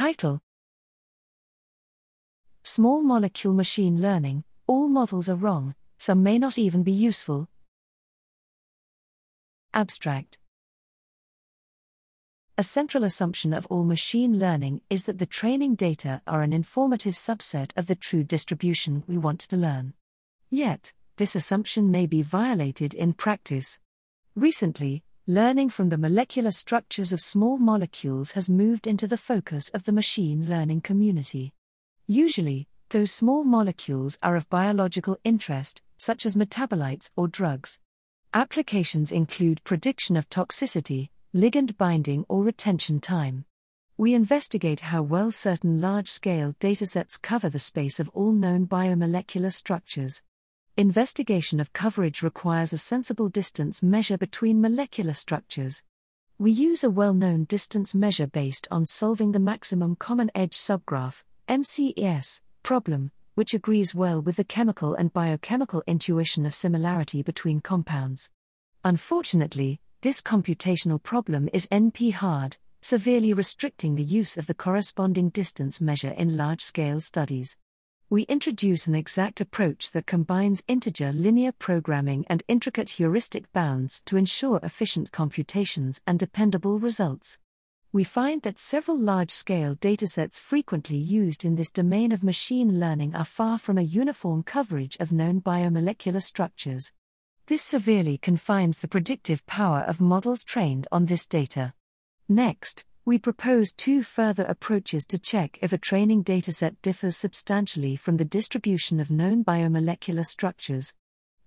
Title Small Molecule Machine Learning All models are wrong, some may not even be useful. Abstract A central assumption of all machine learning is that the training data are an informative subset of the true distribution we want to learn. Yet, this assumption may be violated in practice. Recently, learning from the molecular structures of small molecules has moved into the focus of the machine learning community. Usually, those small molecules are of biological interest, such as metabolites or drugs. Applications include prediction of toxicity, ligand binding, or retention time. We investigate how well certain large scale datasets cover the space of all known biomolecular structures. Investigation of coverage requires a sensible distance measure between molecular structures. We use a well known distance measure based on solving the maximum common edge subgraph MCES, problem, which agrees well with the chemical and biochemical intuition of similarity between compounds. Unfortunately, this computational problem is NP hard, severely restricting the use of the corresponding distance measure in large scale studies we introduce an exact approach that combines integer linear programming and intricate heuristic bounds to ensure efficient computations and dependable results. We find that several large scale datasets frequently used in this domain of machine learning are far from a uniform coverage of known biomolecular structures. This severely confines the predictive power of models trained on this data. Next, we propose two further approaches to check if a training dataset differs substantially from the distribution of known biomolecular structures.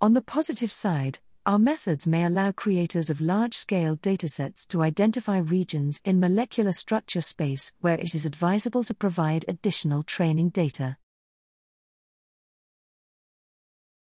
On the positive side, our methods may allow creators of large scale datasets to identify regions in molecular structure space where it is advisable to provide additional training data.